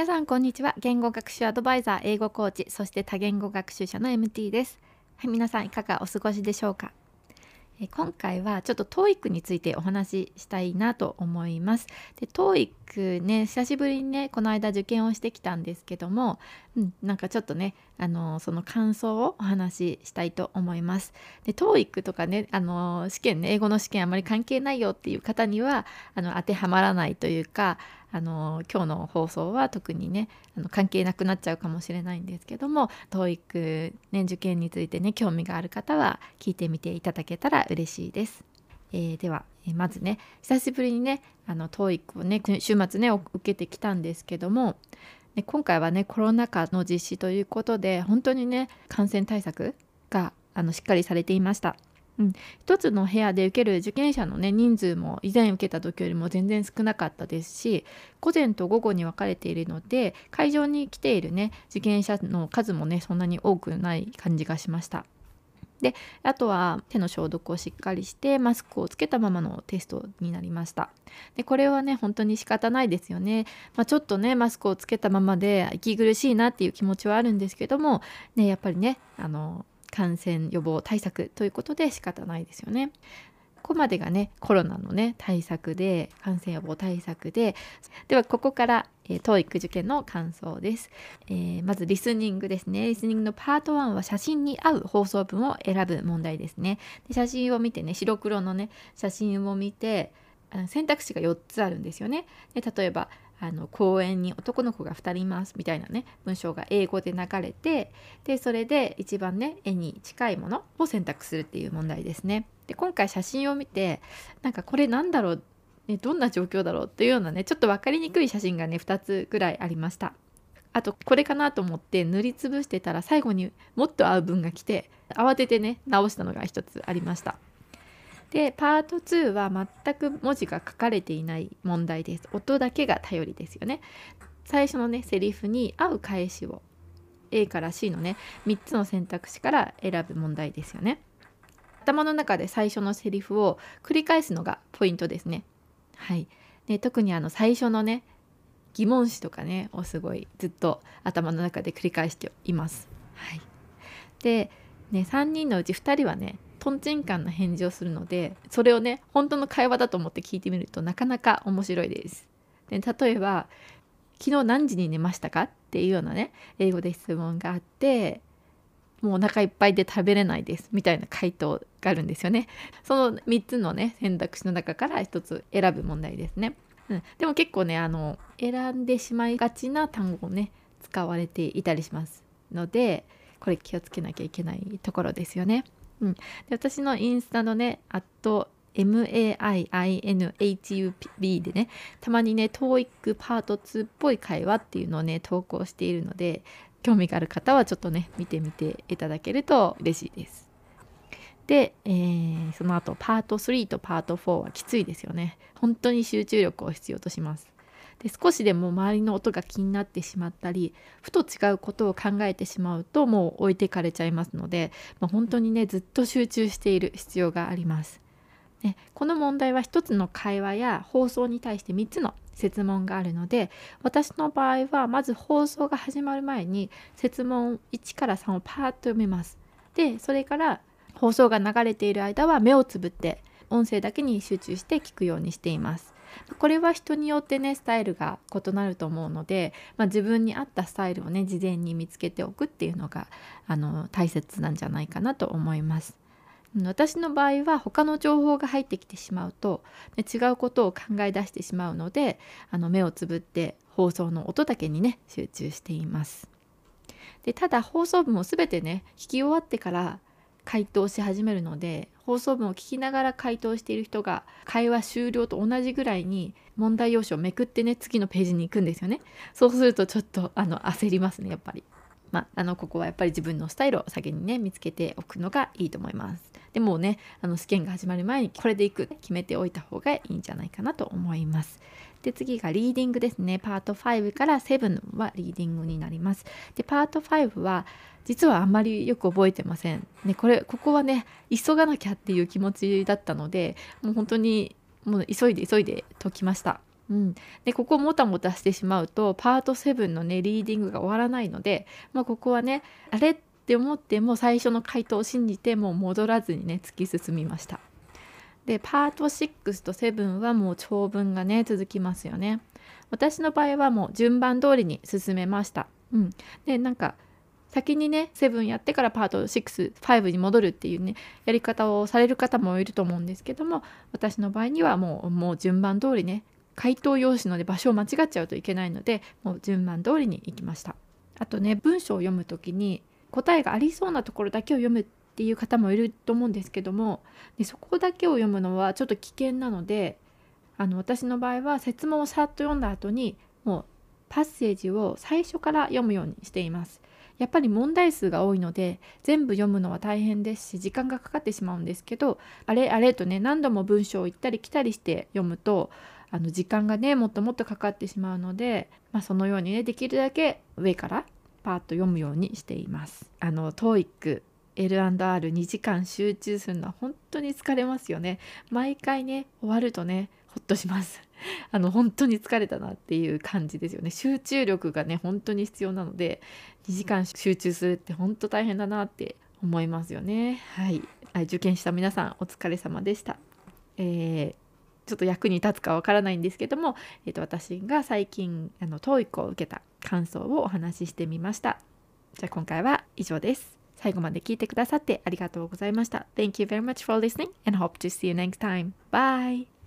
皆さんこんにちは言語学習アドバイザー英語コーチそして多言語学習者の MT ですはい皆さんいかがお過ごしでしょうか？え今回はちょっと TOEIC についてお話ししたいなと思います。で TOEIC ね久しぶりにねこの間受験をしてきたんですけども、うん、なんかちょっとねあのその感想をお話ししたいと思います。で TOEIC とかねあの試験ね英語の試験あまり関係ないよっていう方にはあの当てはまらないというかあの今日の放送は特にねあの関係なくなっちゃうかもしれないんですけども TOEIC、ね、受験についてね興味がある方は聞いてみていただけたら嬉しいです。えー、では、えー、まずね久しぶりにねあの TOEIC をね週末ね受けてきたんですけどもね、今回はねコロナ禍の実施ということで本当にね感染対策があのしっかりされていました。うん、一つの部屋で受ける受験者の、ね、人数も以前受けた時よりも全然少なかったですし午前と午後に分かれているので会場に来ている、ね、受験者の数もねそんなに多くない感じがしました。であとは手の消毒をしっかりしてマスクをつけたままのテストになりました。でこれはね本当に仕方ないですよね、まあ、ちょっとねマスクをつけたままで息苦しいなっていう気持ちはあるんですけどもねやっぱりねあの感染予防対策ということで仕方ないですよね。ここまでがねコロナのね対策で感染予防対策で。ではここから、えー、TOEIC 受験の感想です、えー、まずリスニングですね。リスニングのパート1は写真に合う放送文を選ぶ問題ですね。で写真を見てね白黒のね写真を見て選択肢が4つあるんですよね。で例えばあの公園に男の子が2人いますみたいなね文章が英語で流れてでそれで一番ね絵に近いものを選択するっていう問題ですね。で今回写真を見てなんかこれなんだろう、ね、どんな状況だろうっていうようなねちょっと分かりにくい写真がね2つぐらいありました。あとこれかなと思って塗りつぶしてたら最後にもっと合う文が来て慌ててね直したのが1つありました。でパート2は全く文字が書かれていない問題です。音だけが頼りですよね。最初のねセリフに合う返しを。A から C のね3つの選択肢から選ぶ問題ですよね。頭の中で最初のセリフを繰り返すのがポイントですね。はい。で特にあの最初のね疑問詞とかねをすごいずっと頭の中で繰り返しています。はい。でね3人のうち2人はねとんちんかんな返事をするのでそれをね本当の会話だと思って聞いてみるとなかなか面白いです。で例えば「昨日何時に寝ましたか?」っていうようなね英語で質問があってもうお腹いっぱいで食べれないですみたいな回答があるんですよね。その3つのね選択肢の中から1つ選ぶ問題ですね。うん、でも結構ねあの選んでしまいがちな単語をね使われていたりしますのでこれ気をつけなきゃいけないところですよね。うん、で私のインスタのね、アット MAIINHUB でね、たまにね、TOEIC パート2っぽい会話っていうのをね、投稿しているので、興味がある方はちょっとね、見てみていただけると嬉しいです。で、えー、その後パート3とパート4はきついですよね。本当に集中力を必要とします。で少しでも周りの音が気になってしまったりふと違うことを考えてしまうともう置いてかれちゃいますので、まあ、本当にねずっと集中している必要があります。ね、この問題は1つの会話や放送に対して3つの設問があるので私の場合はまず放送が始まる前に設問1から3をパーッと読みます。でそれから放送が流れている間は目をつぶって音声だけに集中して聞くようにしています。これは人によってねスタイルが異なると思うので、まあ、自分に合ったスタイルをね事前に見つけておくっていうのがあの大切なんじゃないかなと思います。私の場合は他の情報が入ってきてしまうと、ね、違うことを考え出してしまうのであの目をつぶって放送の音だけにね集中しています。でただ放送文を全てね聞き終わってから回答し始めるので放送文を聞きながら回答している人が会話終了と同じぐらいに問題用紙をめくってね次のページに行くんですよねそうするとちょっとあの焦りますねやっぱり。まあ、あのここはやっぱり自分のスタイルを先にね見つけておくのがいいと思います。でもねあの試験が始まる前にこれでいく決めておいた方がいいんじゃないかなと思います。で次がリーディングですねパート5から7はリーディングになります。でパート5は実はあんまりよく覚えてません。ね、これここはね急がなきゃっていう気持ちだったのでもう本当にもう急いで急いで解きました。うん、でここもたもたしてしまうとパート7のねリーディングが終わらないので、まあ、ここはねあれって思っても最初の回答を信じてもう戻らずにね突き進みました。でパート6と7はもう長文がね続きますよね。私の場合はもう順番通りに進めました。うん、でなんか先にね7やってからパート65に戻るっていうねやり方をされる方もいると思うんですけども私の場合にはもうもう順番通りね回答用紙の、ね、場所を間違っちゃうといけないのでもう順番通りに行きましたあとね文章を読む時に答えがありそうなところだけを読むっていう方もいると思うんですけどもでそこだけを読むのはちょっと危険なのであの私の場合は説問をさっと読んだ後にもうパッセージを最初から読むようにしています。やっぱり問題数が多いので全部読むのは大変ですし時間がかかってしまうんですけどあれあれとね何度も文章を行ったり来たりして読むとあの時間がねもっともっとかかってしまうので、まあ、そのようにねできるだけ上からパーッと読むようにしています。あの TOEIC L&R2 時間集中するのは本当に疲れますよね。毎回ね終わるとねほっとします。あの本当に疲れたなっていう感じですよね。集中力がね本当に必要なので2時間集中するって本当大変だなって思いますよね。はい、受験した皆さんお疲れ様でした。えーちょっと役に立つかわからないんですけども、えー、と私が最近あの TOEIC を受けた感想をお話ししてみました。じゃあ今回は以上です。最後まで聞いてくださってありがとうございました。Thank you very much for listening and hope to see you next time. Bye!